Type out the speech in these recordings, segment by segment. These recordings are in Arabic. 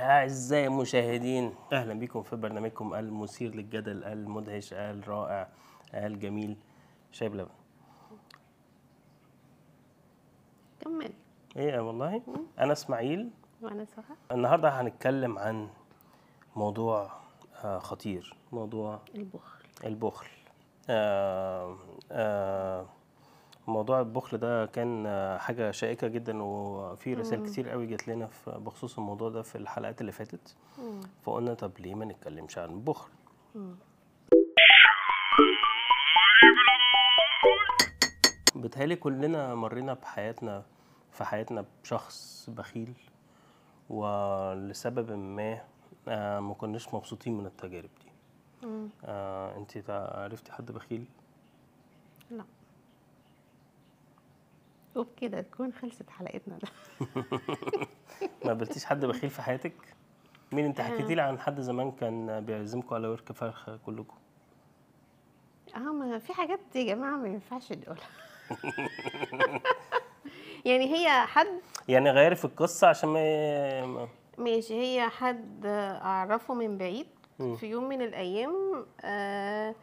أعزائي المشاهدين أهلا بكم في برنامجكم المثير للجدل المدهش الرائع الجميل شاي بلبن كمل. إيه والله؟ أنا إسماعيل. وأنا سهى النهاردة هنتكلم عن موضوع آه، خطير موضوع البخل. البخل. آه، آه، موضوع البخل ده كان حاجة شائكة جدا وفي رسائل كتير قوي جات لنا في- بخصوص الموضوع ده في الحلقات اللي فاتت. فقلنا طب ليه ما نتكلمش عن البخل بتهيألي كلنا مرينا بحياتنا في حياتنا بشخص بخيل ولسبب ما آه، ما كناش مبسوطين من التجارب دي. آه، انت عرفتي حد بخيل؟ لا. وبكده تكون خلصت حلقتنا ده. ما قابلتيش حد بخيل في حياتك؟ مين انت؟ حكيتي لي عن حد زمان كان بيعزمكم على ورك فرخه كلكم. آه ما في حاجات يا جماعة ما ينفعش نقولها. يعني هي حد يعني غيري في القصة عشان ما ما- ماشي هي حد أعرفه من بعيد مم. في يوم من الأيام آه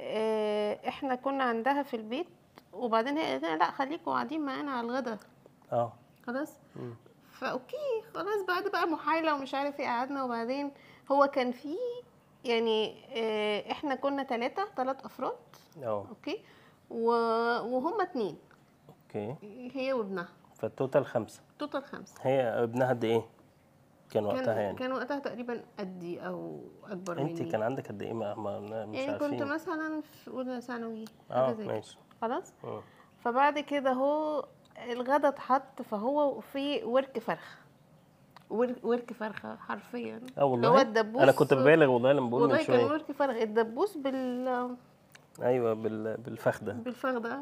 آه إحنا كنا عندها في البيت وبعدين هي قالت لنا لا خليكم قاعدين معانا على الغدا. آه. خلاص. ف okay خلاص بعد بقى محايلة ومش عارف إيه قعدنا وبعدين هو كان في يعني آه، إحنا كنا ثلاثة ثلاث أفراد. آه. okay؟ و... وهم اتنين. okay. هي وابنها. فال total خمسة. total خمسة. هي ابنها قد إيه؟ كان وقتها يعني. كان وقتها تقريبا قدي أو أكبر انت مني. كان عندك قد إيه؟ ما مش يعني كنت عارفين مثلا في أولى ثانوي آه ماشي. خلاص؟ آه. فبعد كده هو الغدا اتحط فهو في ورك فرخة. ور- ورك فرخة حرفيا. آه والله؟ هو الدبوس. أنا كنت ببالغ والله لما بقول والله كان شوية. ورك فرخ الدبوس بال أيوه بال... بالفخدة. بالفخدة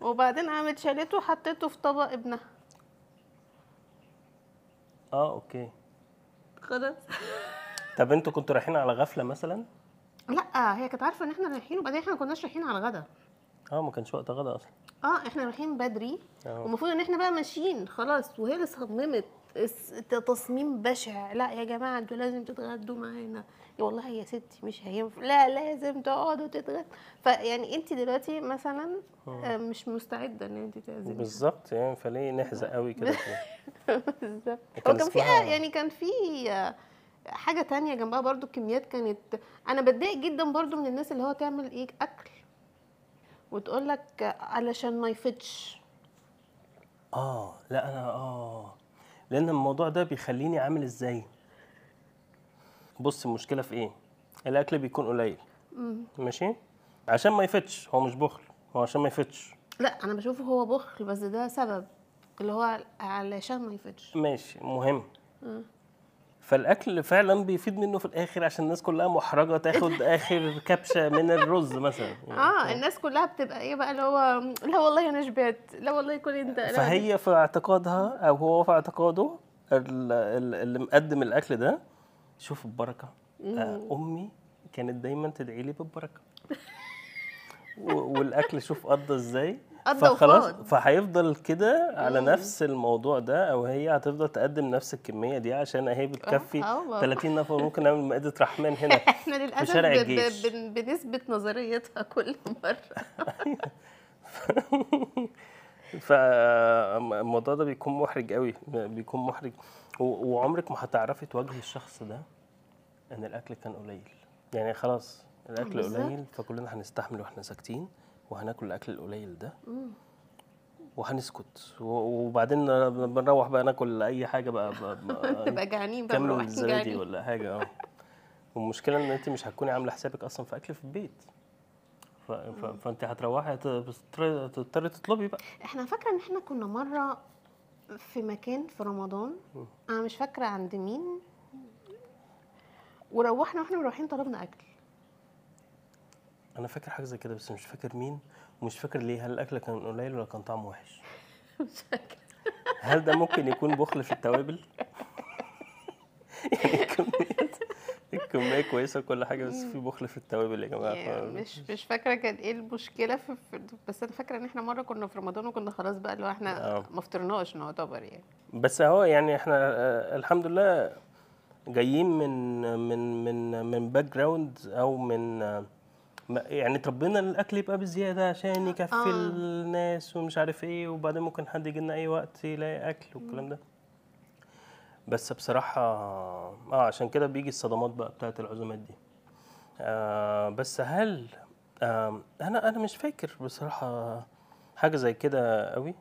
وبعدين قامت شالته وحطيته في طبق ابنها. آه أوكي. خلاص. طب أنتوا كنتوا رايحين على غفلة مثلا؟ لا هي كانت عارفة إن إحنا رايحين وبعدين إحنا ما كناش رايحين على الغدا آه ما كانش وقت غدا أصلا. آه إحنا رايحين بدري آه. والمفروض ان إحنا بقى ماشيين خلاص وهي اللي صممت تصميم بشع. لا يا جماعة أنتوا لازم تتغدوا معانا. والله يا ستي مش هينفع لا لازم تقعدوا تتغدوا فيعني انت دلوقتي مثلا آه، مش مستعدة ان انت تعزمي بالظبط يعني فليه نحزق قوي كده بالظبط. كان هو كان في يعني كان في آه، حاجة تانية جنبها برضو كميات كانت أنا بتضايق جدا برضو من الناس اللي هو تعمل إيه أكل. وتقول لك علشان ما يفتش آه لا أنا آه. لأن الموضوع ده بيخليني عامل إزاي؟ بص المشكلة في إيه؟ الأكل بيكون قليل. ماشي؟ عشان ما يفتش هو مش بخل. هو عشان ما يفتش لا أنا بشوفه هو بخل بس ده سبب اللي هو علشان ما يفتش ماشي مهم. فالأكل فعلا بيفيد منه في الآخر عشان الناس كلها محرجة تاخد آخر كبشة من الرز مثلا. آه الناس كلها بتبقى إيه بقى اللي هو لا والله أنا شبعت لا والله كل أنت فهي في اعتقادها أو هو في اعتقاده ال- ال- اللي مقدم الأكل ده شوف البركة. آه، أمي كانت دايما تدعي لي بالبركة. والأكل شوف قضى إزاي. فخلاص. فهيفضل كده على نفس الموضوع ده أو هي هتفضل تقدم نفس الكمية دي عشان هي بتكفي آه، والله. 30 نفر ممكن نعمل مائده رحمن هنا إحنا للأسف بنثبت نظريتها كل مرة. فالموضوع ده بيكون محرج قوي بيكون محرج. وعمرك ما هتعرفي تواجهي الشخص ده؟ إن الأكل كان قليل. يعني خلاص الأكل. قليل فكلنا هنستحمل وإحنا ساكتين. وهناكل الأكل القليل ده. وهنسكت. وبعدين بنروح بقى ناكل أي حاجة بقى, بقى, بقى نبقى جعانين بقى الزبادي جعانين ولا حاجة. آه. والمشكلة إن انت مش هتكوني عاملة حسابك أصلا في أكل في البيت. فانت هتروحي تضطري تطلبي بقى. إحنا فاكرة إن إحنا كنا مرة في مكان في رمضان. أنا مش فاكرة عند مين. وروحنا وإحنا رايحين طلبنا أكل. أنا فاكر حاجة زي كده بس مش فاكر مين ومش فاكر ليه. هل الأكل كان قليل ولا كان طعمه وحش؟ مش فاكره هل ده ممكن يكون بخل في التوابل؟ يعني الكمية الكمية كويسة وكل حاجة بس في بخل في التوابل يا جماعة ف- مش مش فاكرة كان إيه المشكلة في, بس أنا فاكرة إن إحنا مرة كنا في رمضان وكنا خلاص بقى اللي هو إحنا آه. ما فطرناش نعتبر يعني. بس هو يعني إحنا آه، الحمد لله جايين من من من من background أو من ما- يعني اتربينا إن الاكل يبقى بزيادة عشان يكفي آه. الناس ومش عارف إيه وبعدين ممكن حد يجي لنا أي وقت يلاقي أكل والكلام ده. بس بصراحة آه عشان كده بيجي الصدمات بقى بتاعت العزومات دي. آه بس هل آه أنا أنا مش فاكر بصراحة حاجة زي كده قوي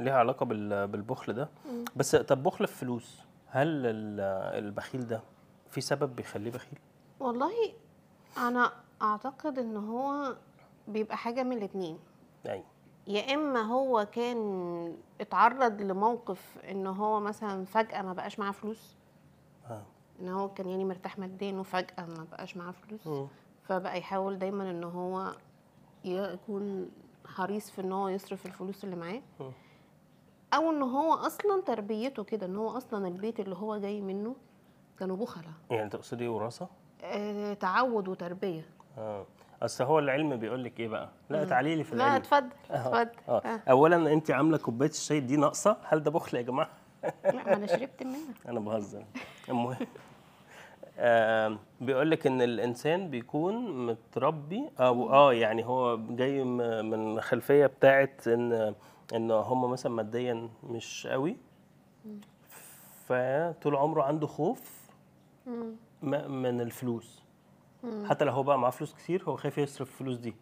ليها علاقة بال- بالبخل ده. بس طب بخل في فلوس هل ال- البخيل ده في سبب بيخليه بخيل؟ والله أنا أعتقد إن هو بيبقى حاجة من الاتنين. يعني يا إما هو كان اتعرض لموقف إن هو مثلا فجأة ما بقاش معاه فلوس. آه. إن هو كان يعني مرتاح ماديا وفجأة ما بقاش معاه فلوس. مم. فبقى يحاول دايما إن هو يكون حريص في إن هو يصرف الفلوس اللي معاه. أو إن هو أصلا تربيته كده إن هو أصلا البيت اللي هو جاي منه كانوا بخلة يعني تقصدي وراثة؟ آه تعود وتربية. آه. أصل هو العلم بيقول لك إيه بقى؟ لا تعالي لي في لا العلم. اتفضل آه. اتفضل. آه. آه. اولا أنت عاملة كوباية الشاي دي ناقصة؟ هل ده بخل يا جماعة؟ لا ما أنا شربت منها. أنا بهزر. المهم. آه بيقول لك إن الإنسان بيكون متربي أو آه يعني هو جاي من خلفية بتاعت إن إن هم مثلا ماديا مش قوي. فطول عمره عنده خوف من الفلوس. حتى لو هو بقى معاه فلوس كتير هو خايف يصرف الفلوس دي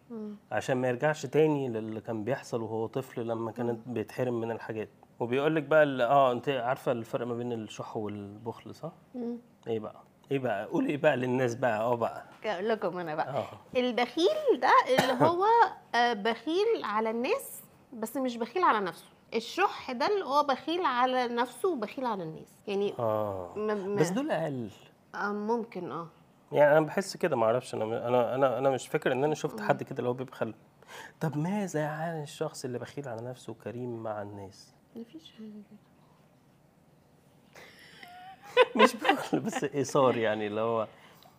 عشان ما يرجعش تاني للي كان بيحصل وهو طفل لما كانت بيتحرم من الحاجات. وبيقول لك بقى آه أنت عارفة الفرق ما بين الشح والبخل صح؟ مم. إيه بقى؟ إيه بقى؟ قولي إيه بقى للناس بقى آه بقى. أقول لكم أنا بقى. آه. البخيل ده اللي هو آه، بخيل على الناس بس مش بخيل على نفسه. الشح ده اللي هو بخيل على نفسه وبخيل على الناس. يعني آه. ما- ما- بس دول أقل. آه، ممكن آه. يعني أنا بحس كده ما أعرفش أنا أنا أنا أنا مش فاكر إن أنا شفت حد كده اللي هو بيبخل. طب ماذا عن الشخص اللي بخيل على نفسه وكريم مع الناس؟ مفيش. حاجة كده مش بخل بس إيثار يعني اللي هو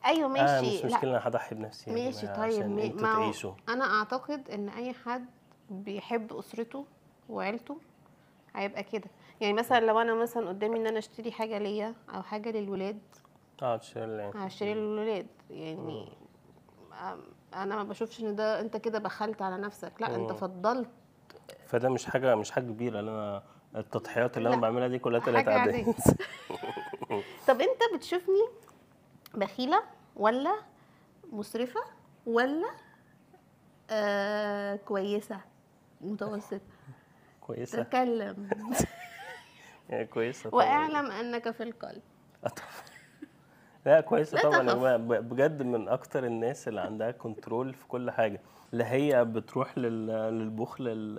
أيوه آه ماشي. مش لا. مشكلة أنا هضحي بنفسي يا ماشي جماعة طيب عشان أنتوا تعيشوا. أنا أعتقد إن أي حد بيحب أسرته وعيلته هيبقى كده. يعني مثلا لو أنا مثلا قدامي إن أنا أشتري حاجة ليا أو حاجة للولاد آه تشيل هشتري للولاد يعني أنا ما بشوفش ان ده انت كده بخلت على نفسك. لا انت مم. فضلت. فده مش حاجة مش حاجة كبيرة. اللي أنا التضحيات اللي أنا لا، بعملها دي كلها تلات عادية. طب انت بتشوفني بخيلة ولا مسرفة ولا آه كويسة متوسطة؟ كويسة. تكلم. يعني كويسة واعلم انك في القلب. لا كويسة طبعا. ب- بجد من أكتر الناس اللي عندها control في كل حاجة. لا هي بتروح لل- للبخل ال-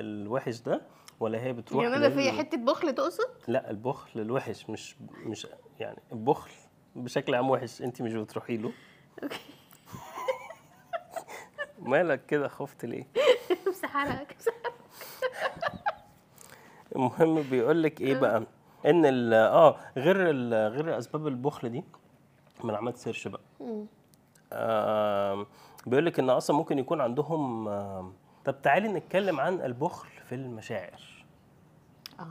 الوحش ده ولا هي بتروح يعني أنا في حتة بخل تقصد؟ لا البخل الوحش مش مش يعني البخل بشكل عام وحش. انت مش بتروحي له؟ okay. مالك كده؟ خفت ليه؟ امسح حالك المهم بيقول لك إيه بقى؟ إن ال آه غير ال غير أسباب البخل دي أنا عملت سيرش بقى. آه بيقول لك إن أصلا ممكن يكون عندهم آه طب تعالي نتكلم عن البخل في المشاعر. آه.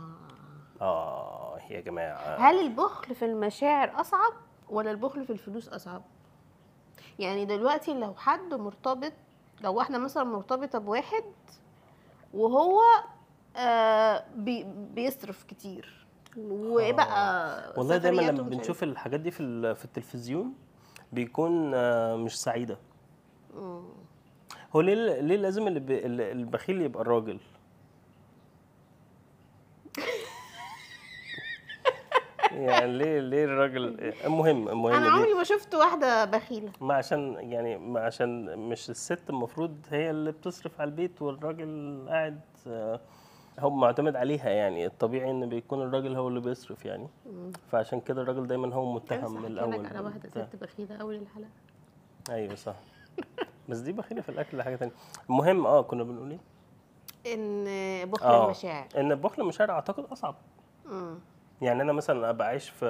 آه يا جماعة. هل البخل في المشاعر أصعب ولا البخل في الفلوس أصعب؟ يعني دلوقتي لو حد مرتبط لو واحدة مثلا مرتبطة بواحد وهو آه بي بيصرف كتير وبقى والله دايما لما بنشوف عارف- الحاجات دي في في التلفزيون بيكون آه مش سعيدة. مم. هو ليه ليه لازم البخيل يبقى الراجل؟ يعني ليه ليه الراجل؟ المهم المهم أنا عمري ما شفت واحدة بخيلة. ما عشان يعني ما عشان مش الست المفروض هي اللي بتصرف على البيت والراجل قاعد آه، هو معتمد عليها يعني. الطبيعي إن بيكون الراجل هو اللي بيصرف يعني. فعشان كده الراجل دايما هو متهم من الأول على واحدة. ست بخيلة أول الحلقة. أيوه صح. بس دي بخيلة في الأكل حاجة تانية. المهم آه كنا بنقول إيه؟ إن بخل آه المشاعر. إن البخل المشاعر أعتقد أصعب. مم. يعني أنا مثلا أبقى عايش في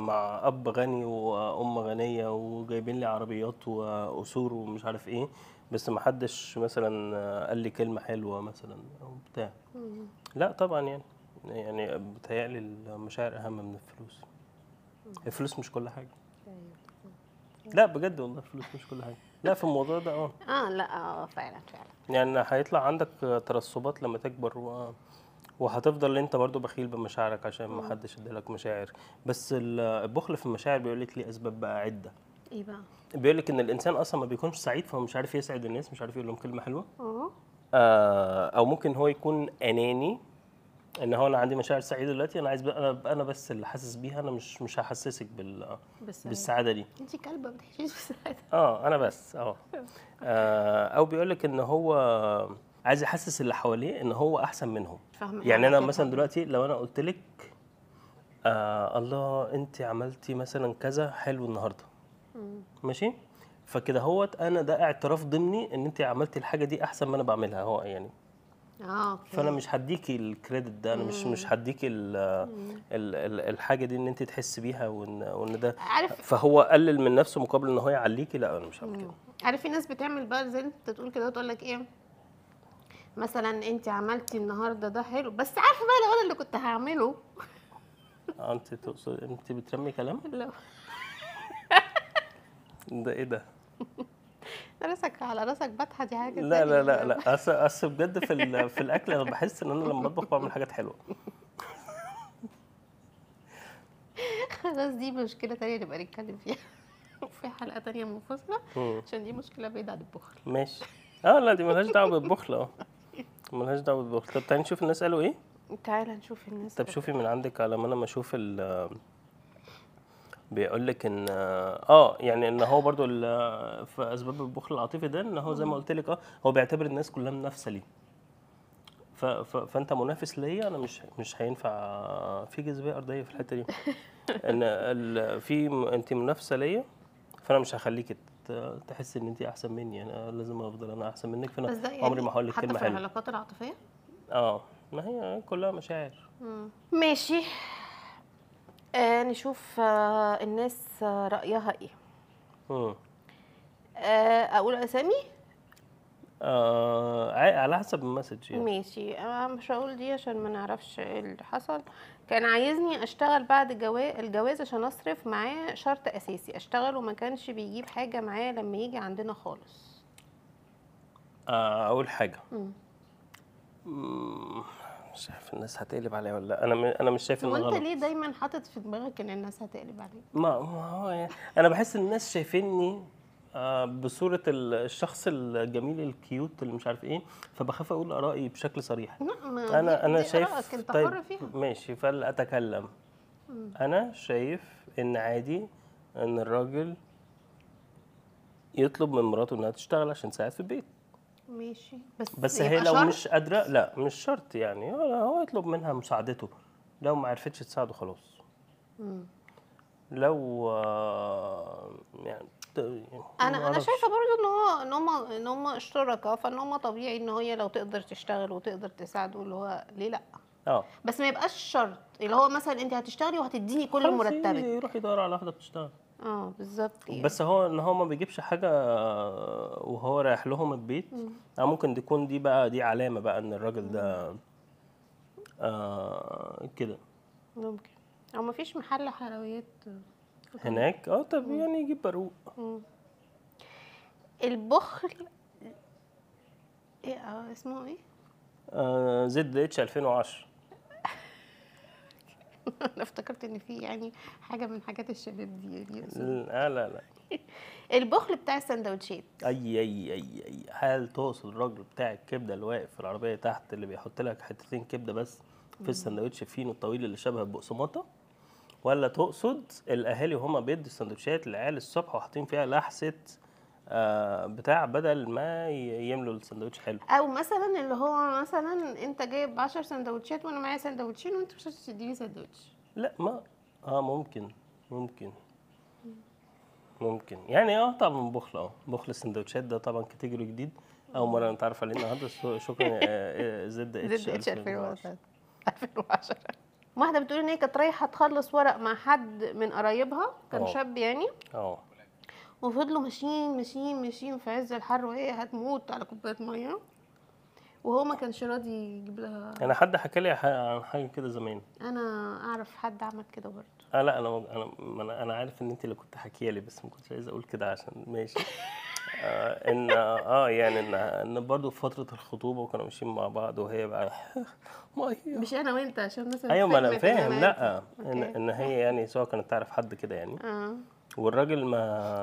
مع أب غني وأم غنية وجايبين لي عربيات وقصور ومش عارف إيه. بس ما حدش مثلا قال لي كلمة حلوة مثلا أو بتاع. لا طبعا يعني. يعني بتهيألي المشاعر أهم من الفلوس. الفلوس مش كل حاجة. لا بجد والله الفلوس مش كل حاجة. لا في الموضوع ده آه. آه لا آه فعلا فعلا. يعني هيطلع عندك ترسبات لما تكبر و... وهتفضل أنت برضو بخيل بمشاعرك عشان ما حدش يديلك مشاعر. بس ال- البخل في المشاعر بيقول لك ليه أسباب بقى عدة. إيه بقى؟ بيقول لك إن الإنسان أصلا ما بيكونش سعيد فهو مش عارف يسعد الناس مش عارف يقول لهم كلمة حلوة. آه آه أو ممكن هو يكون أناني إن هو أنا عندي مشاعر سعيدة دلوقتي أنا عايز بقى أنا أنا بس اللي حاسس بيها أنا مش مش هحسسك بال بس بالسعادة دي. انت كلبة ما بتحكيش بالسعادة. آه أنا بس آه آه، أو بيقول لك إن هو عايز يحسس اللي حواليه إن هو أحسن منهم. يعني أنا مثلا. دلوقتي لو أنا قلت لك آه الله انت عملتي مثلا كذا حلو النهارده. ماشي؟ فكده هوت أنا ده اعتراف ضمني إن انت عملتي الحاجة دي أحسن ما أنا بعملها هو يعني. آه أوكي. فأنا مش هديكي الكريدت ده أنا مش مش هديكي ال ال ال الحاجة دي إن انت تحسي بيها وإن وإن ده عارف فهو قلل من نفسه مقابل إن هو يعليكي لأ أنا مش هعمل كده. عارف في ناس بتعمل بقى زي أنت تقول كده تقول لك إيه؟ مثلا انت عملتي النهارده ده حلو بس عارفة بقى لو أنا اللي كنت هعمله؟ انت تقصد انت بترمي كلام؟ لو ده إيه ده؟ راسك على راسك بطحه دي حاجة لا لا لا. لا. أصل أصل بجد في في الأكل أنا بحس إن أنا لما بطبخ بعمل حاجات حلوة. خلاص دي مشكلة تانية نبقى نتكلم فيها. في حلقة تانية منفصله. عشان دي مشكلة بعيدة عن البخل. ماشي. آه لا دي ملهاش دعوة بالبخل آه. ملهاش دعوة بالبخل. طب تعالي نشوف الناس قالوا إيه؟ تعالى نشوف الناس طب شوفي من عندك على ما أنا ما أشوف ال بيقول لك إن آه يعني إن هو برضو ال- في أسباب البخل العاطفي ده إن هو زي ما قلت لك آه هو بيعتبر الناس كلها منافسة ليه. ف ف فأنت منافس ليا أنا مش مش هينفع في جاذبية أرضية في الحتة دي. إن ال- في أنت منافسة ليا فأنا مش هخليك ت- تحس إن أنت أحسن مني أنا لازم أفضل أنا أحسن منك فأنا يعني عمري ما هقول لك حتى كلمة في حلوة. العلاقات العاطفية؟ آه ما هي كلها مشاعر. ماشي. آه نشوف آه الناس آه رأيها إيه. آه أقول أسامي؟ آه على حسب المسج يعني. ماشي. أنا مش هقول دي عشان ما نعرفش إيه اللي حصل. كان عايزني أشتغل بعد جوا- الجواز عشان أصرف معاه شرط أساسي. أشتغل وما كانش بيجيب حاجة معاه لما يجي عندنا خالص. آه اول حاجة. مم. مم، مش عارف الناس هتقلب عليا ولا لأ. أنا م- أنا مش شايف وأنت غلط. ليه دايما حاطط في دماغك إن الناس هتقلب عليك؟ ما هو يعني أنا بحس إن الناس شايفيني آه بصورة ال- الشخص الجميل الكيوت اللي مش عارف إيه فبخاف أقول آرائي بشكل صريح. لا ما أنا أنا شايف أنت طيب حر فيها. ماشي فلاتكلم أنا شايف إن عادي إن الراجل يطلب من مراته إنها تشتغل عشان تساعد في البيت. ماشي. بس بس هي لو شرط. مش قادرة لا مش شرط يعني. هو يطلب منها مساعدته. لو ما عرفتش تساعده خلاص. مم. لو آه، يعني أنا أنا. شايفة برضو إن هو إن هم إن هم اشتركا فإن هم طبيعي إن هي لو تقدر تشتغل وتقدر تساعده اللي هو ليه لأ؟ آه. بس ما يبقاش شرط. اللي هو مثلا أنت هتشتغلي وهتديني كل مرتبك. يروح يدور على واحدة بتشتغل. آه بالظبط يعني. بس هو إن هو ما بيجيبش حاجة آه، وهو رايح لهم البيت آه ممكن تكون دي بقى دي علامة بقى إن الراجل ده آه كده. ممكن. أو ما فيش محل حلويات. هناك؟ آه طب يعني يجيب باروق مم. البخل إيه آه اسمه إيه؟ آه زد اتش 2010 أنا افتكرت إن في يعني حاجة من حاجات الشباب دي يعني. لا لا لا. البخل بتاع السندوتشات. أي أي أي أي هل تقصد الراجل بتاع الكبدة اللي واقف في العربية تحت اللي بيحط لك حتتين كبدة بس في السندوتش فينو الطويل اللي شبه البقسماطه ولا تقصد الأهالي وهما بيدوا السندوتشات للعيال الصبح وحاطين فيها لحسة بتاع بدل ما يملوا السندوتش حلو. أو مثلا اللي هو مثلا أنت جايب 10 سندوتشات وأنا معايا سندوتشين وأنت مش عايز تديني سندوتش. لا ما آه ممكن ممكن ممكن. يعني آه طبعا بخل آه بخل السندوتشات ده طبعا category جديد. أول مرة نتعرف عليه النهارده شكرا آه، آه، ZH ZH 2010. 2010 واحدة بتقول إن هي كانت رايحة تخلص ورق مع حد من قرايبها كان آه. شاب يعني. آه. وفضلوا ماشيين ماشيين ماشيين في عز الحر وهي هتموت على كوباية مية. وهو ما كانش راضي يجيب لها أنا حد حكى لي عن حاجة كده زمان. أنا أعرف حد عمل كده برضه. آه لأ أنا أنا أنا عارف إن أنت اللي كنت حكية لي بس ما كنتش عايز أقول كده عشان ماشي. آه إن آه يعني إن إن برضه في فترة الخطوبة وكانوا ماشيين مع بعض وهي بقى مية. مش أنا وأنت عشان مثلا أيوه ما أنا فاهم لأ. أوكي. إن هي يعني سواء كانت تعرف حد كده يعني. آه. والراجل ما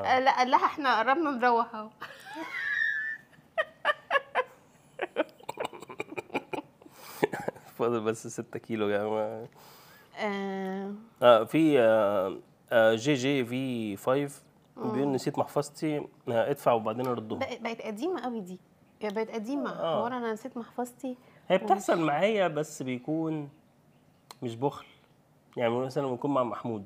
آه، لا لا إحنا قربنا نروح اهو. فاضل بس 6 كيلو يا جماعة. آه، آه في آه آه جي جي في 5 بيقول نسيت محفظتي. آه ادفع وبعدين ردهم بقت قديمة قوي دي. بقت قديمة. آه. هو أنا نسيت محفظتي هي بتحصل معايا بس بيكون مش بخل. يعني مثلا لما بكون مع محمود.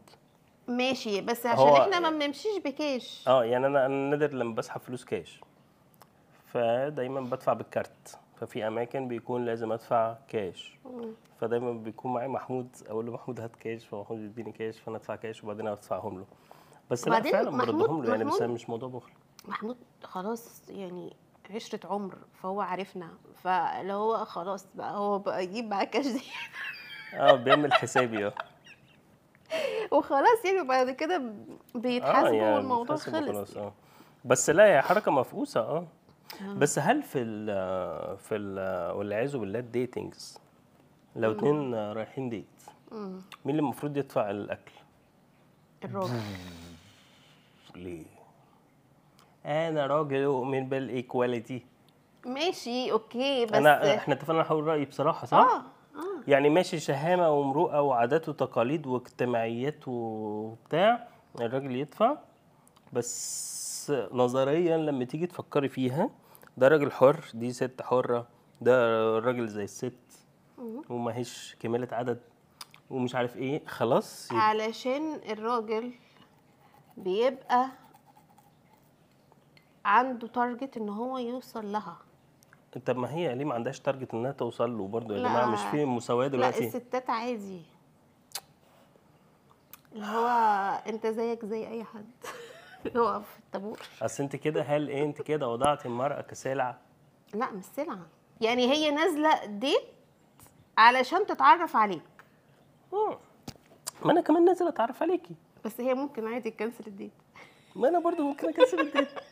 ماشي بس عشان هو- إحنا ما بنمشيش بكاش. آه يعني أنا نادر لما بسحب فلوس كاش. فدايما بدفع بالكارت. ففي اماكن بيكون لازم ادفع كاش. فدايما بيكون معايا محمود أقول له محمود هات كاش فمحمود يديني كاش فانا ادفع كاش وبعدين ادفعهم له. بس لا فعلا بردهم له يعني بس مش موضوع بخل. محمود خلاص يعني عشرة عمر فهو عارفنا فلو هو خلاص بقى هو بقى يجيب معاه كاش دي. آه بيعمل حسابي آه. وخلاص يعني بعد كده بيتحاسبوا والموضوع بتحسب خلص وخلاص، آه بس لا هي حركة مفقوسة آه بس هل في ال في ال والعياذ بالله ال dating لو اتنين رايحين date مم. مين اللي المفروض يدفع الأكل؟ الراجل ليه؟ أنا راجل أؤمن بال equality ماشي okay بس انا إحنا اتفقنا نحاول رايي بصراحة صح؟ آه يعني ماشي شهامة ومروءة وعادات وتقاليد واجتماعيات وبتاع الراجل يدفع بس نظريا لما تيجي تفكري فيها ده راجل حر دي ست حرة ده راجل زي الست وما هيش كمالة عدد ومش عارف إيه خلاص يبقى علشان الراجل بيبقى عنده target إن هو يوصل لها. طب ما هي ليه ما عندهاش target إنها توصل له برضه يا لا. جماعة؟ مش في مساواة لا دلوقتي. الستات عادي. اللي هو أنت زيك زي أي حد. يقف في الطابور. أصل أنت كده هل إيه أنت كده وضعت المرأة كسلعة؟ لا مش سلعة. يعني هي نازلة date علشان تتعرف عليك. مم. ما أنا كمان نازل أتعرف عليكي. بس هي ممكن عادي ت cancel ال date ما أنا برضو ممكن ا cancel ال date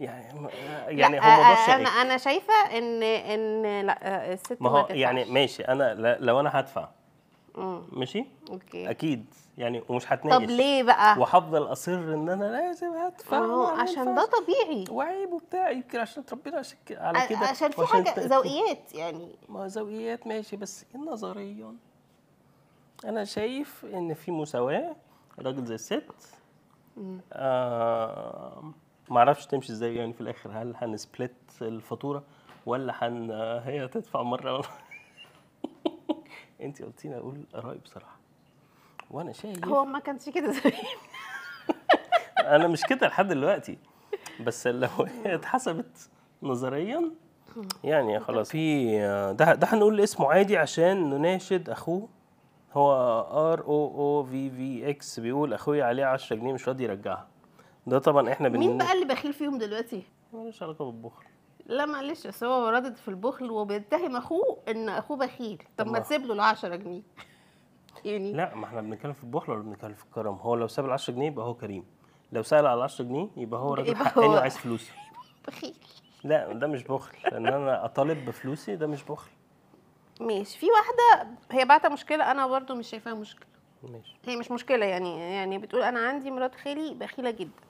يعني ما- يعني لا، هو موضوع آه، شائك. أنا أنا شايفة إن إن لا آه، الست ما هو تدفعش. يعني ماشي أنا لو أنا هدفع ماشي؟ أوكي. أكيد يعني ومش طب هتناقش ليه بقى؟ وهفضل اصر إن أنا لازم هدفع ما عشان. ده طبيعي. وعيب وبتاع يمكن عشان ك- على كده عشان في حاجة ذوقيات يعني. ما هو ذوقيات ماشي بس نظريا أنا شايف إن في مساواة راجل زي الست آه ما أعرفش تمشي إزاي يعني في الآخر. هل هنسبلت الفاتورة ولا هن هي تدفع مرة؟ انت قلتيني أقول رايي بصراحه وأنا شايف هو ما كانش كده زمان. أنا مش كده لحد دلوقتي. بس لو هي اتحسبت نظريا يعني خلاص. في ده ده هنقول اسمه عادي عشان نناشد أخوه. هو ار أو أو في في إكس بيقول أخويا عليه 10 جنيه مش راضي يرجعها. ده طبعا إحنا بن مين بقى اللي بخيل فيهم دلوقتي؟ ملوش علاقة بالبخل. لا معلش بس هو رادد في البخل وبيتهم أخوه إن أخوه بخيل. طب ما تسيب له ال 10 جنيه. يعني لا ما إحنا بنتكلم في البخل ولا بنتكلم في الكرم؟ هو لو ساب ال 10 جنيه يبقى هو كريم. لو سأل على ال 10 جنيه يبقى هو راجل حقاني وعايز فلوسي. بخيل. لا ده مش بخل. لأن أنا أطالب بفلوسي ده مش بخل. ماشي. في واحدة هي بعتها مشكلة أنا برضو مش شايفاها مشكلة. ماشي. هي مش مشكلة يعني يعني بتقول أنا عندي مرات خالي بخيلة جدا.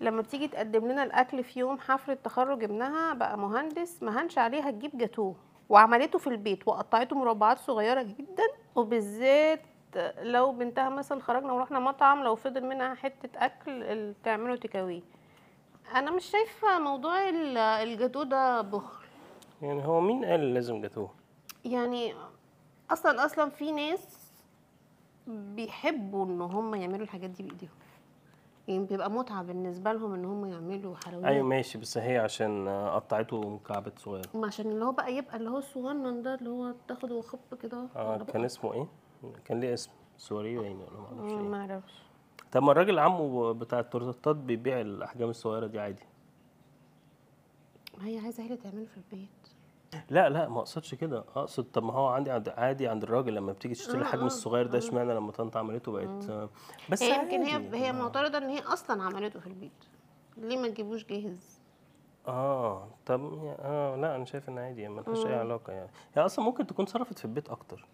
لما بتيجي تقدم لنا الأكل في يوم حفله تخرج ابنها بقى مهندس ما هنش عليها تجيب جاتوه. وعملته في البيت وقطعته مربعات صغيرة جدا. وبالذات لو بنتها مثلا خرجنا ورحنا مطعم لو فضل منها حتة أكل تعمله تكاوي أنا مش شايفة موضوع ال- الجاتوه ده بخل. يعني هو مين قال لازم جاتوه؟ يعني أصلا أصلا في ناس بيحبوا إن هم يعملوا الحاجات دي بإيديهم. بيبقى متعة بالنسبة لهم إن هم يعملوا حلويات. أيوه ماشي بس هي عشان قطعته مكعبات صغيرة. ما عشان اللي هو بقى يبقى اللي هو الصغنن ده اللي هو تاخده وخب كده آه كان اسمه إيه؟ كان ليه اسم؟ سوري باين ولا ما أعرفش مم، إيه. ما أعرفش. طب ما الراجل عمه بتاع التورتات بيبيع الأحجام الصغيرة دي عادي. ما هي عايزة هي اللي تعمله في البيت. لا لا ما اقصدش كده. اقصد طب ما هو عندي عند عادي عند الراجل لما بتيجي تشتري الحجم الصغير ده اشمعنى لما طنط عملته بقت آه، بس هي يمكن هي. هي معترضة إن هي أصلا عملته في البيت. ليه ما تجيبوش جاهز؟ آه طب آه لا أنا شايف إن عادي ما لهاش أي علاقة يعني. هي أصلا ممكن تكون صرفت في البيت أكتر.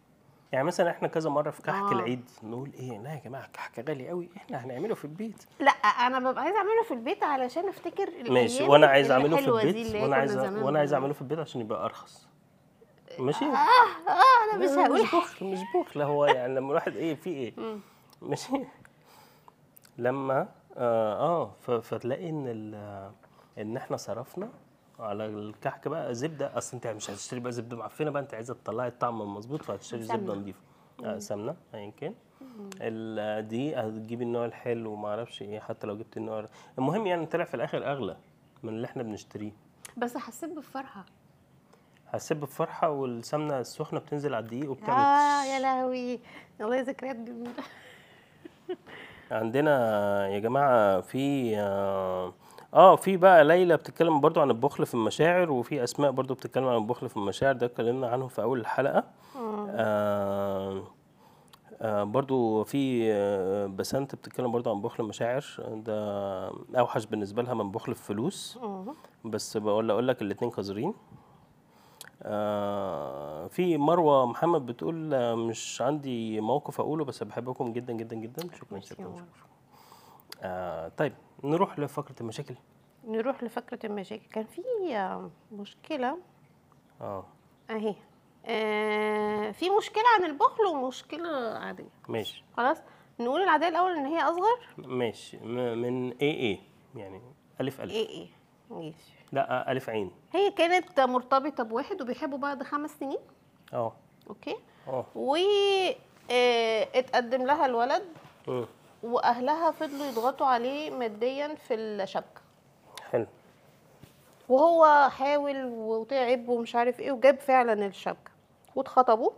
يعني مثلا إحنا كذا مرة في كحك آه. العيد نقول إيه لا يا جماعة الكحك غالي قوي إحنا هنعمله في البيت. لا أنا ببقى عايزة أعمله في البيت علشان أفتكر ماشي وأنا عايز أعمله في البيت وأنا عايز وأنا عايز. أعمله في البيت عشان يبقى أرخص. ماشي؟ آه أنا مش هقول مش بخل مش بخل هو يعني لما الواحد إيه في إيه؟ ماشي؟ لما آه, آه فتلاقي إن إن إحنا صرفنا على الكحك بقى زبدة. أصل أنت مش هتشتري بقى زبدة معفنة بقى أنت عايزة تطلعي الطعم المظبوط فهتشتري زبدة. نظيفه آه سمنة ايا كان. دي هتجيبي النوع الحلو وما أعرفش إيه حتى لو جبت النوع المهم يعني طلع في الآخر أغلى من اللي إحنا بنشتريه. بس حسيت بالفرحه هتسيب بفرحة والسمنة السخنة بتنزل على الدقيق وبتعمل آه يا لهوي. والله ذكريات جميلة. عندنا يا جماعة في آه آه، في بقى ليلى بتتكلم برضو عن البخل في المشاعر وفي أسماء برضو بتتكلم عن البخل في المشاعر ده اتكلمنا عنهم في أول الحلقة. آه. آه برضو في آه بسنت بتتكلم برضو عن بخل المشاعر ده أوحش بالنسبة لها من بخل الفلوس. بس بقول أقول لك الاتنين قذرين. آه في مروة محمد بتقول آه، مش عندي موقف أقوله بس بحبكم جدا جدا جدا. شكرا شكرا. شكرا. آه طيب. نروح لفقرة المشاكل. نروح لفكره المشاكل. كان في آه، مشكلة. آه. أهي. آه في مشكلة عن البخل ومشكلة عادية. ماشي. خلاص. نقول العادية الأول إن هي أصغر. ماشي. م- من إيه إيه يعني ألف ألف. إيه إيه ماشي. لا ألف عين. هي كانت مرتبطة بواحد وبيحبوا بعض خمس سنين. آه. أوكي. آه. و آه، اتقدم لها الولد. مم. وأهلها فضلوا يضغطوا عليه ماديا في الشبكة. حلو. وهو حاول وتعب ومش عارف إيه وجاب فعلا الشبكة واتخطبوا.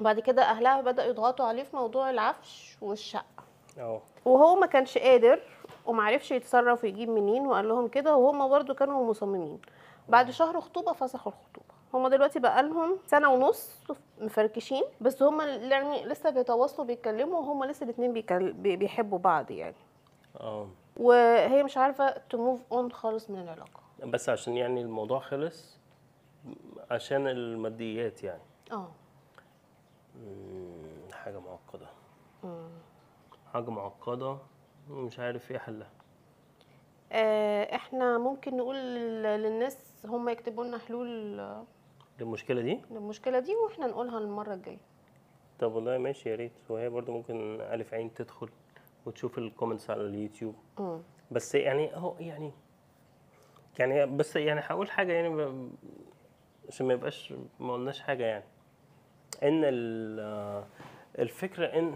بعد كده أهلها بدأوا يضغطوا عليه في موضوع العفش والشقة. آه وهو ما كانش قادر ومعرفش يتصرف ويجيب منين وقال لهم كده وهم برضو كانوا مصممين. بعد شهر خطوبة فسخوا الخطوبة. هما دلوقتي بقى لهم سنة ونص مفركشين بس هما يعني لسه بيتواصلوا بيتكلموا وهما لسه الاثنين بيحبوا بعض يعني. آه. وهي مش عارفة تموف اون خالص من العلاقة. بس عشان يعني الموضوع خلص عشان الماديات يعني. آه. مم، حاجة معقدة. حاجة معقدة مش عارف إيه حلها. آه، إحنا ممكن نقول لل- للناس هم يكتبوا لنا حلول المشكلة دي؟ للمشكلة دي وإحنا نقولها المرة الجاية. طب والله ماشي يا ريت. وهي برضو ممكن ألف عين تدخل وتشوف ال comments على اليوتيوب. مم. بس يعني أهو يعني يعني بس يعني هقول حاجة يعني عشان ما يبقاش ما قلناش حاجة يعني. إن ال- الفكرة إن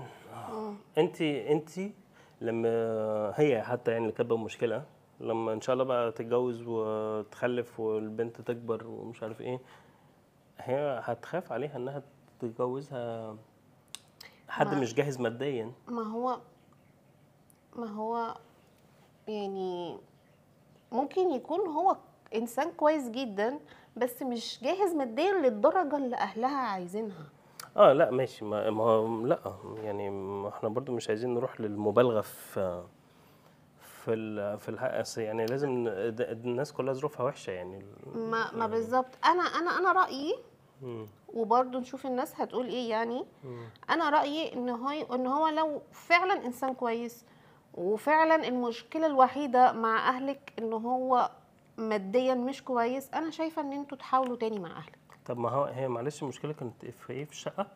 انت انت لما هي حتى يعني اللي كاتبة المشكلة لما إن شاء الله بقى تتجوز وتخلف والبنت تكبر ومش عارف إيه هي هتخاف عليها إنها تتجوزها حد مش جاهز ماديا. ما هو ما هو يعني ممكن يكون هو إنسان كويس جدا بس مش جاهز ماديا للدرجة اللي أهلها عايزينها. آه لا ماشي. ما, ما لا يعني ما إحنا برضو مش عايزين نروح للمبالغة في في ال في الحق أصل يعني لازم الناس كلها ظروفها وحشة يعني. ما ما بالظبط. أنا أنا أنا رأيي. وبرضه نشوف الناس هتقول إيه يعني. أنا رأيي إن هو إن هو لو فعلا إنسان كويس وفعلا المشكلة الوحيدة مع أهلك إن هو ماديا مش كويس أنا شايفة إن أنتوا تحاولوا تاني مع أهلك. طب ما هو هي معلش المشكلة كانت في إيه؟ في الشقة؟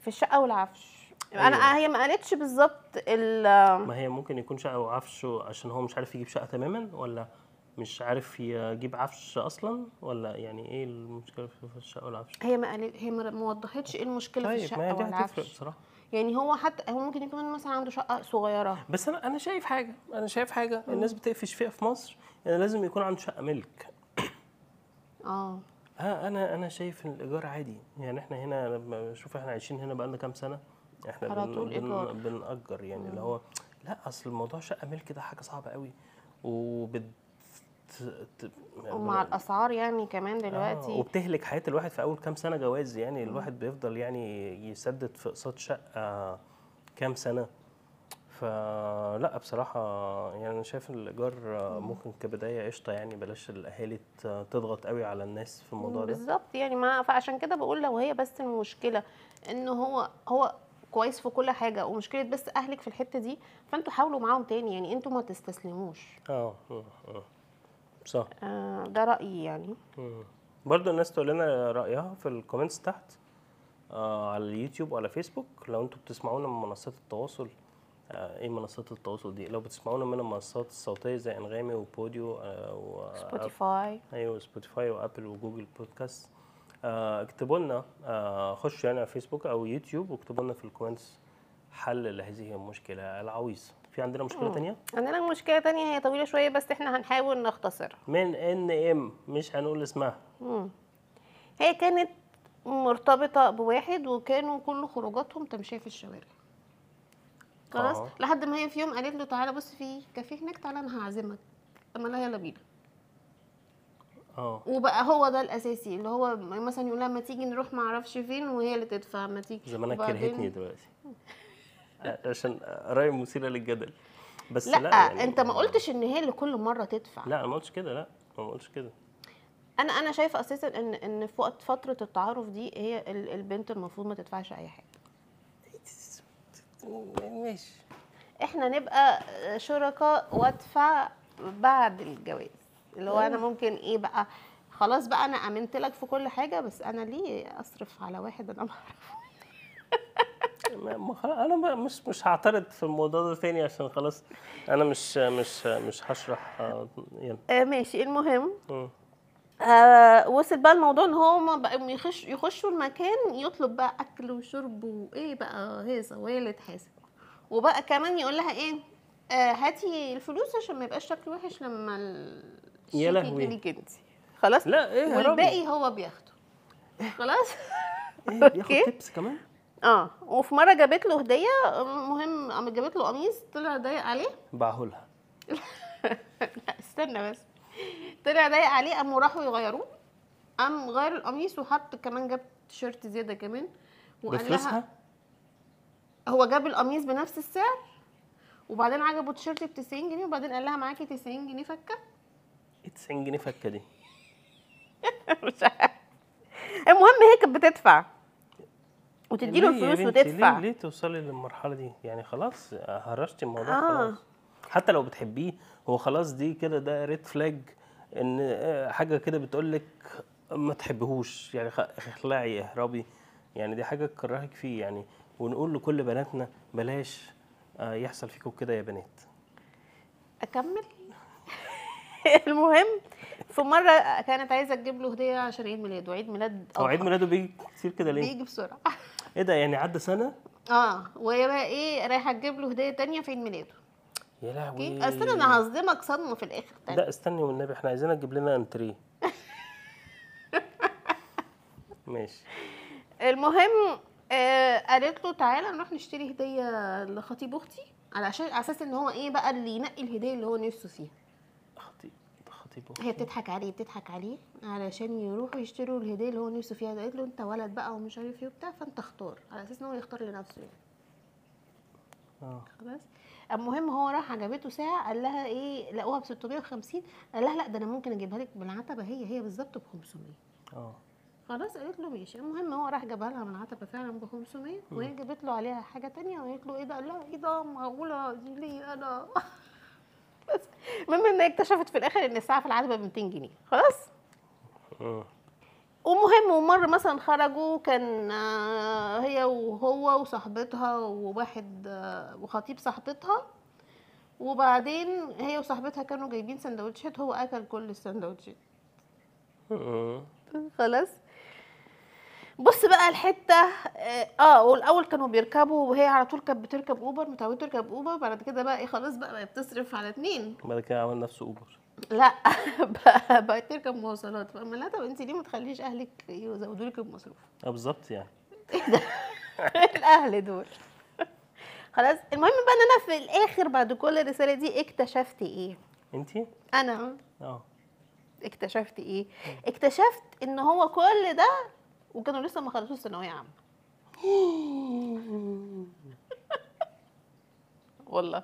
في الشقة والعفش. أيوة. أنا هي ما قالتش بالظبط ال ما هي ممكن يكون شقة وعفش عشان هو مش عارف يجيب شقة تماما ولا؟ مش عارف يجيب عفش أصلا ولا يعني إيه المشكلة في الشقه والعفش هي ما قالت هي ما وضحتش إيه المشكلة في طيب ما هي الشقه دي هتفرق والعفش بصراحة. يعني هو حتى هو ممكن يكون مثلا عنده شقة صغيرة. بس أنا أنا شايف حاجة أنا شايف حاجة. الناس بتقفش فيها في مصر يعني لازم يكون عنده شقة ملك. آه. آه أنا أنا شايف الإيجار عادي. يعني إحنا هنا لما شوف إحنا عايشين هنا بقالنا كام سنة إحنا بن بن. بنأجر يعني. اللي هو لا أصل الموضوع شقة ملك ده حاجة صعبة قوي. ت- ومع الأسعار يعني كمان آه، دلوقتي. وبتهلك حياة الواحد في أول كام سنة جواز يعني الواحد بيفضل يعني يسدد في أقساط شقة كام سنة. فلا بصراحة يعني أنا شايف الإيجار ممكن كبداية قشطة يعني بلاش الأهالي ت- تضغط قوي على الناس في الموضوع ده. بالظبط يعني ما فعشان كده بقول لو هي بس المشكلة إن هو هو كويس في كل حاجة ومشكلة بس أهلك في الحتة دي فأنتوا حاولوا معاهم تاني يعني أنتوا ما تستسلموش. آه آه، آه. صح. آه ده رأيي يعني. مم. برضو الناس تقول لنا رأيها في ال comments تحت آه على اليوتيوب وعلى فيسبوك. لو أنتوا بتسمعونا من منصات التواصل آه إيه منصات التواصل دي؟ لو بتسمعونا من المنصات الصوتية زي أنغامي وبوديو آه و Spotify. أيوه Spotify و Apple و Google Podcast. آه اكتبوا لنا آه خشوا يعني على فيسبوك أو يوتيوب واكتبوا لنا في ال comments حل لهذه المشكلة العويصة. في عندنا مشكلة تانية؟ عندنا مشكلة تانية هي طويلة شوية بس إحنا هنحاول نختصرها من N M مش هنقول اسمها. مم. هي كانت مرتبطة بواحد وكانوا كل خروجاتهم تمشية في الشوارع. خلاص؟ آه. لحد ما هي في يوم قالت له تعالى بص في كافيه هناك تعالى أنا هعزمك. اما لا يلا بينا. أه. وبقى هو ده الأساسي اللي هو مثلا يقول لها ما تيجي نروح ما أعرفش فين وهي اللي تدفع ما تيجي. زمانك كرهتني دلوقتي. عشان رأي مثيرة للجدل. بس لا, لا, يعني انت ما قلتش ان هي اللي كل مرة تدفع. لا ما قلتش كده لا ما قلتش كده. أنا أنا شايفة أساسا ان ان في وقت فترة التعارف دي هي ال- البنت المفروض ما تدفعش أي حاجة. ماشي. إحنا نبقى شركاء وادفع بعد الجواز. اللي هو أنا ممكن إيه بقى خلاص بقى أنا آمنت لك في كل حاجة بس أنا ليه أصرف على واحد أنا ما أعرفه؟ أنا مش مش هعترض في الموضوع ده تاني عشان خلاص أنا مش مش مش هشرح يعني آه ماشي المهم. آه وصل بقى الموضوع إن هو بقى يخش يخشوا المكان يطلب بقى أكل وشرب وإيه بقى وهي اللي تحاسب وبقى كمان يقول لها إيه آه هاتي الفلوس عشان ما يبقاش شكل وحش لما يا لهوي. أنت خلاص لا إيه والباقي هو بياخده خلاص؟ إيه، بياخد. تيبس كمان آه وفي مرة جابت له هدية المهم قامت جابت له قميص طلع ضايق عليه. باعهولها. لا استنى بس. طلع ضايق عليه قاموا راحوا يغيروه. قام غير القميص وحط كمان جاب تيشيرت زيادة كمان. وقال لها هو جاب القميص بنفس السعر وبعدين عجبه تيشيرت ب 90 جنيه وبعدين قال لها معاكي 90 جنيه فكة. إيه 90 جنيه فكة دي؟ مش عارف. المهم هي كانت بتدفع. وتدي له الفلوس؟ وتدفع. ليه ليه توصلي للمرحلة دي؟ يعني خلاص هرشتي الموضوع آه. خلاص. حتى لو بتحبيه هو خلاص دي كده ده red flag إن آه، حاجة كده بتقول لك ما تحبهوش. يعني اخلعي اهربي. يعني دي حاجة تكرهك فيه يعني. ونقول لكل بناتنا بلاش آه، يحصل فيكم كده يا بنات. أكمل؟ المهم في مرة كانت عايزة تجيب له هدية عشان عيد ميلاده. عيد ميلاد هو عيد. ميلاده بيجي كتير كده ليه؟ بيجي بسرعة. إيه ده يعني عدى سنة؟ آه وهي بقى إيه رايحة تجيب له هدية تانية في عيد ميلاده يا لهوي. أصل أنا هصدمك صدمة في الآخر تاني. لا استني والنبي إحنا عايزينك تجيب لنا انتريه. ماشي. المهم آه قالت له تعالى نروح نشتري هدية لخطيب أختي على أساس إن هو إيه بقى اللي ينقي الهدية اللي هو نفسه فيها. خطيب هي بتضحك عليه بتضحك عليه علشان يروحوا يشتروا الهدية اللي هو نفسه فيها قالت له انت ولد بقى ومش عارف إيه وبتاع فانت اختار. على أساس ان هو يختار لنفسه يعني. آه. خلاص؟ المهم هو راح عجبته ساعة قال لها إيه لقوها ب 650 قال لها لا ده أنا ممكن اجيبها لك بالعتبة. هي هي بالظبط ب 500 آه. خلاص؟ قالت له ماشي. المهم هو راح جابها لها من العتبه فعلا ب 500 وهي جابت له عليها حاجة تانية وقالت له إيه ده؟ قال لها إيه ده؟ معقوله دي ليه أنا؟ بس. المهم إن هي اكتشفت في الآخر إن الساعة في العتبه ب 200 جنيه. خلاص؟ مم. ومهم ومره مثلا خرجوا كان آه، هي وهو وصاحبتها وواحد آه، وخطيب صاحبتها. وبعدين هي وصاحبتها كانوا جايبين سندوتشات هو أكل كل السندوتشات. خلاص؟ بص بقى الحتة آه آه، والأول كانوا بيركبوا وهي على طول كانت بتركب أوبر متعودة تركب أوبر بعد كده بقى إيه خلاص بقى بقت بتصرف على اتنين. بعد كده عمل نفسه أوبر. لا بقت تركب مواصلات. فاما لا طب انت ليه ما تخليش أهلك يزودوا لك المصروف؟ آه بالظبط يعني. الأهل دول. خلاص المهم بقى إن أنا في الآخر بعد كل الرسالة دي اكتشفت إيه؟ أنتي؟ أنا. آه. اكتشفت إيه؟ اكتشفت إن هو كل ده وكانوا لسه ما خلصوش ثانوية عامة. والله.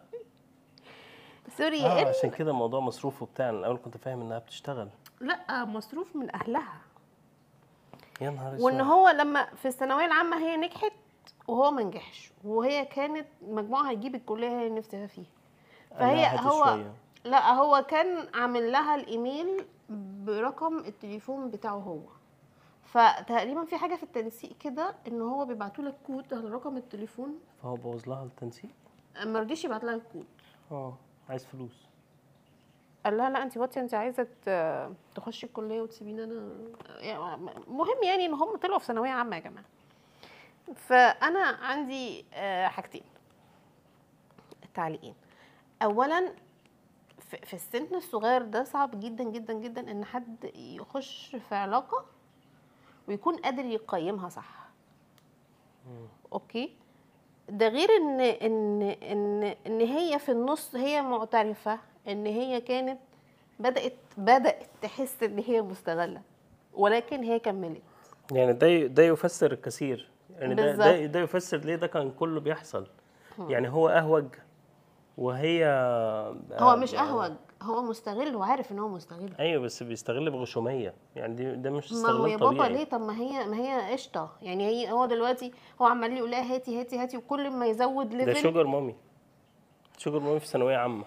سوري يا إن عشان كده موضوع مصروف وبتاع. أنا الأول كنت فاهم إنها بتشتغل. لا مصروف من أهلها. يا نهار أسود. وإن هو لما في الثانوية العامة هي نجحت وهو ما نجحش وهي كانت مجموعها هيجيب الكلية هي نفسها فيها. فهي هو شوية. لا هو كان عامل لها الإيميل برقم التليفون بتاعه هو. فتقريبا في حاجة في التنسيق كده إن هو بيبعتوا لك كود على رقم التليفون. فهو بوظ لها التنسيق؟ ما رضيش يبعت لها الكود. آه عايز فلوس. قال لها لا انت واتي انت عايزة تخشي الكلية وتسيبيني أنا. يعني مهم يعني إن هم طلعوا في ثانوية عامة يا جماعة. فأنا عندي آه، حاجتين. تعليقين اولا في في السن الصغير ده صعب جدا جدا جدا إن حد يخش في علاقة ويكون قادر يقيمها صح. أوكي؟ ده غير ان ان ان إن هي في النص هي معترفة إن هي كانت بدات بدأت تحس إن هي مستغلة ولكن هي كملت. يعني ده ده يفسر الكثير. يعني ده ده, يفسر ليه ده كان كله بيحصل. يعني هو أهوج وهي هو مش أهوج. هو مستغل وعارف إن هو مستغل. أيوه بس بيستغل بغشومية. يعني دي ده مش ما هو يا استغلال بابا طبيعي. ليه؟ طب ما هي ما هي قشطة. يعني هي هو دلوقتي هو عمال يقول لها هاتي هاتي هاتي وكل ما يزود ده level sugar مامي شوجر مامي في ثانوية عامة.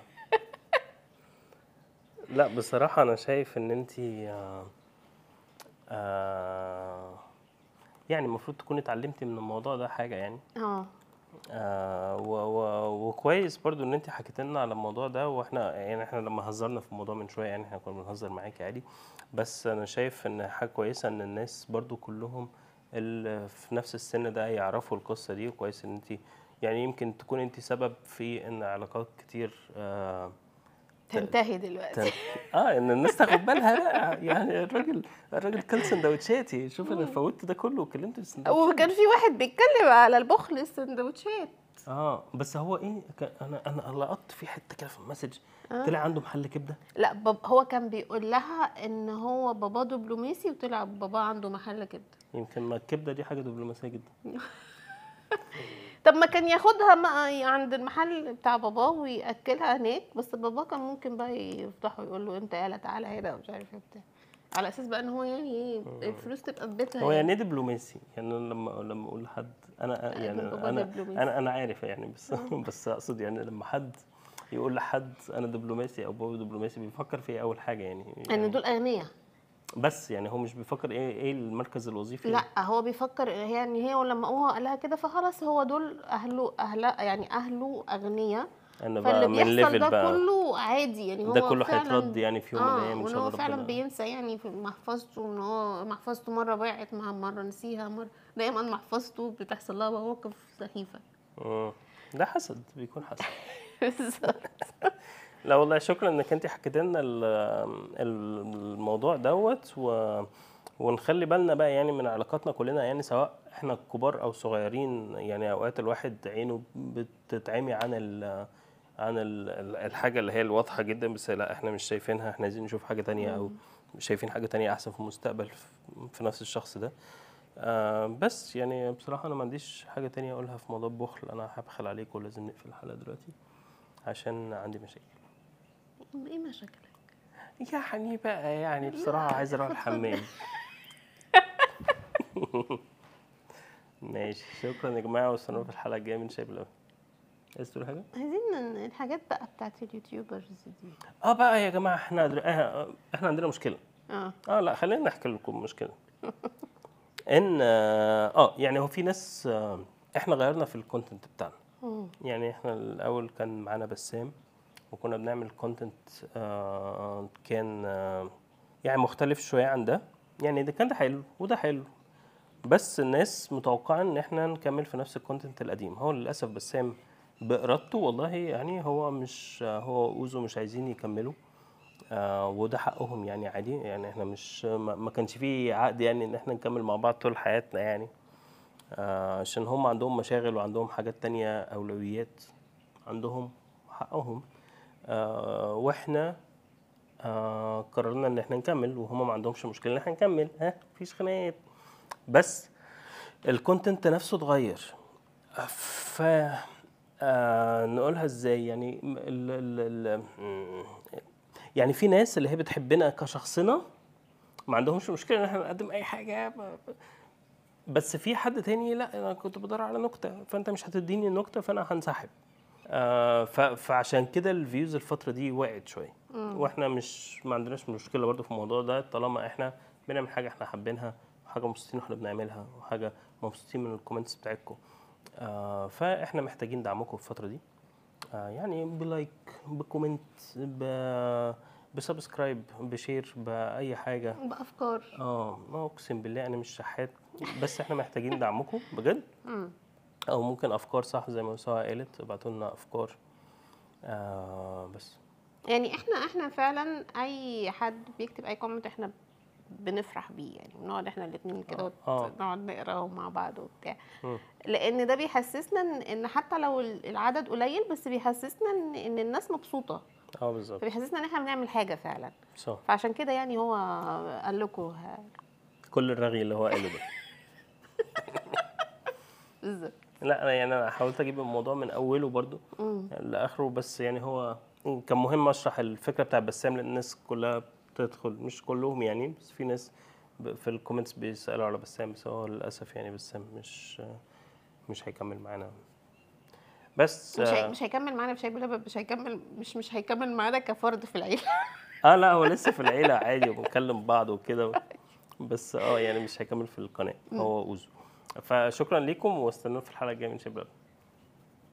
لا بصراحة أنا شايف إن انت آه آه يعني المفروض تكوني اتعلمتي من الموضوع ده حاجة يعني. آه. آه وكويس برضو إن أنت حكيت لنا على الموضوع ده وإحنا يعني إحنا لما هزرنا في الموضوع من شوية يعني إحنا كنا بنهزر معاكي عادي. بس أنا شايف إن حاجة كويسة إن الناس برضو كلهم اللي في نفس السن ده يعرفوا القصة دي وكويس إن أنت يعني يمكن تكون أنت سبب في إن علاقات كتير آه تنتهي دلوقتي. تن... آه إن الناس تاخد بالها بقى. يعني الراجل الراجل كل سندوتشاتي شوف أنا فوتت ده كله وكلمت في السندوتشات. وكان في واحد بيتكلم على البخل السندوتشات. آه بس هو إيه أنا أنا لقطت في حتة كده في المسج. طلع عنده محل كبدة. لا باب هو كان بيقول لها إن هو باباه دبلوماسي وطلع باباه عنده محل كبدة. يمكن ما الكبدة دي حاجة دبلوماسية جدا. طب ما كان ياخدها ما عند المحل بتاع باباه ويأكلها هناك بس باباه كان ممكن بقى يفضحه ويقول له انت يالا تعالى هنا ومش عارف إيه على أساس بقى إن هو يعني إيه الفلوس تبقى في بيتها هو يعني إيه دبلوماسي يعني لما لما أقول لحد أنا يعني أنا. أنا أنا عارف يعني بس بس أقصد يعني لما حد يقول لحد أنا دبلوماسي أو بابا دبلوماسي بيفكر في إيه أول حاجة يعني, يعني ان دول أغنياء. بس يعني هو مش بيفكر إيه إيه المركز الوظيفي؟ لا هو بيفكر يعني هي لما هو قال لها كده فخلاص هو دول أهله اهله يعني أهله أغنياء. أنا فاللي بقى من ليفل ده بقى. كله عادي يعني هو ده كله فعلاً- هيترد يعني في يوم من آه الأيام إن وإن شاء هو الله فعلا ربنا. بينسى يعني في محفظته إن هو محفظته مرة ضاعت مرة نسيها مرة دايما محفظته بتحصل لها مواقف سخيفة. مم. ده حسد بيكون حسد. بالظبط. لا والله شكرا إنك أنت حكيت لنا ال- ال- الموضوع دوت و... ونخلي بالنا بقى يعني من علاقاتنا كلنا يعني سواء إحنا كبار أو صغيرين يعني أوقات الواحد عينه بتتعمي عن ال عن ال- ال- الحاجة اللي هي الواضحة جدا بس لا إحنا مش شايفينها إحنا عايزين نشوف حاجة تانية أو شايفين حاجة تانية أحسن في المستقبل في- نفس الشخص ده. آه بس يعني بصراحة أنا ما عنديش حاجة تانية أقولها في موضوع البخل أنا هبخل عليك ولازم نقفل الحلقة دلوقتي عشان عندي مشاكل. إيه مشاكلك؟ يعني بقى يعني بصراحة عايز أروح الحمام. ماشي. شكرا يا جماعة واستنونا في الحلقة الجاية من شاي بلبن عايز تقول حاجة؟ عايزين الحاجات بقى بتاعت اليوتيوبرز دي. آه بقى يا جماعة إحنا در... آه إحنا عندنا مشكلة. آه. آه لا خلينا نحكي لكم مشكلة. إن آه آه، يعني هو في ناس آه إحنا غيرنا في ال content بتاعنا. يعني إحنا الأول كان معانا بسام. وكنا بنعمل content آه كان آه يعني مختلف شوية عن ده. يعني ده كان ده حلو وده حلو. بس الناس متوقعة إن إحنا نكمل في نفس ال content القديم. هو للأسف بسام بإرادته والله يعني هو مش هو أو زو مش عايزين يكملوا آه وده حقهم يعني عادي. يعني إحنا مش ما كانش فيه عقد يعني إن إحنا نكمل مع بعض طول حياتنا يعني آه عشان هم عندهم مشاغل وعندهم حاجات تانية أولويات عندهم حقهم. آه وإحنا آه قررنا إن إحنا نكمل وهم ما عندهمش مشكلة إن إحنا نكمل. ها مفيش خناقات. بس الكونتنت نفسه اتغير. ف آه نقولها إزاي؟ يعني م- ال ال ال م- يعني في ناس اللي هي بتحبنا كشخصنا ما عندهمش مشكلة إن إحنا نقدم أي حاجة. بس في حد تاني لأ أنا كنت بدور على نكتة فأنت مش هتديني النكتة فأنا هنسحب. آه فعشان كده ال views الفترة دي وقعت شوية. وإحنا مش ما عندناش مشكلة برضو في الموضوع ده طالما إحنا بنعمل حاجة إحنا حابينها وحاجة مبسوطين وإحنا بنعملها وحاجة مبسوطين من ال comments بتاعتكم. آه فاحنا محتاجين دعمكم في الفترة دي. آه يعني ب like ب comment ب ب subscribe ب share بأي حاجة. بأفكار. آه أقسم بالله أنا مش شحات بس إحنا محتاجين دعمكم بجد. أو ممكن أفكار صح زي ما سوا قالت ابعتوا لنا أفكار. آه بس. يعني إحنا إحنا فعلا أي حد بيكتب أي comment إحنا بنفرح بيه يعني بنقعد إحنا الاثنين كده وت- آه. نقعد نقراهم مع بعض وبتاع. لأن ده بيحسسنا إن إن حتى لو ال- العدد قليل بس بيحسسنا إن إن الناس مبسوطة. آه بالظبط. فبيحسسنا إن إحنا بنعمل حاجة فعلا. صح. فعشان كده يعني هو قال لكم كل الرغي اللي هو قاله ده. بالظبط. لا أنا يعني أنا حاولت أجيب الموضوع من أوله برضو لآخره بس يعني هو كان مهم أشرح الفكرة بتاع بسام لأن الناس كلها بتدخل مش كلهم يعني بس في ناس في الكومنتس بيسألوا على بسام بس هو للأسف يعني بسام مش مش هيكمل معانا. بس مش هي... آه, مش هيكمل معانا مش هيكمل مش هيكمل مش مش هيكمل معانا كفرد في العيلة. آه لا هو لسه في العيلة عادي وبنكلم بعض وكده. بس آه يعني مش هيكمل في القناة هو اوزو فشكرا ليكم واستنونا في الحلقة الجاية من شباب.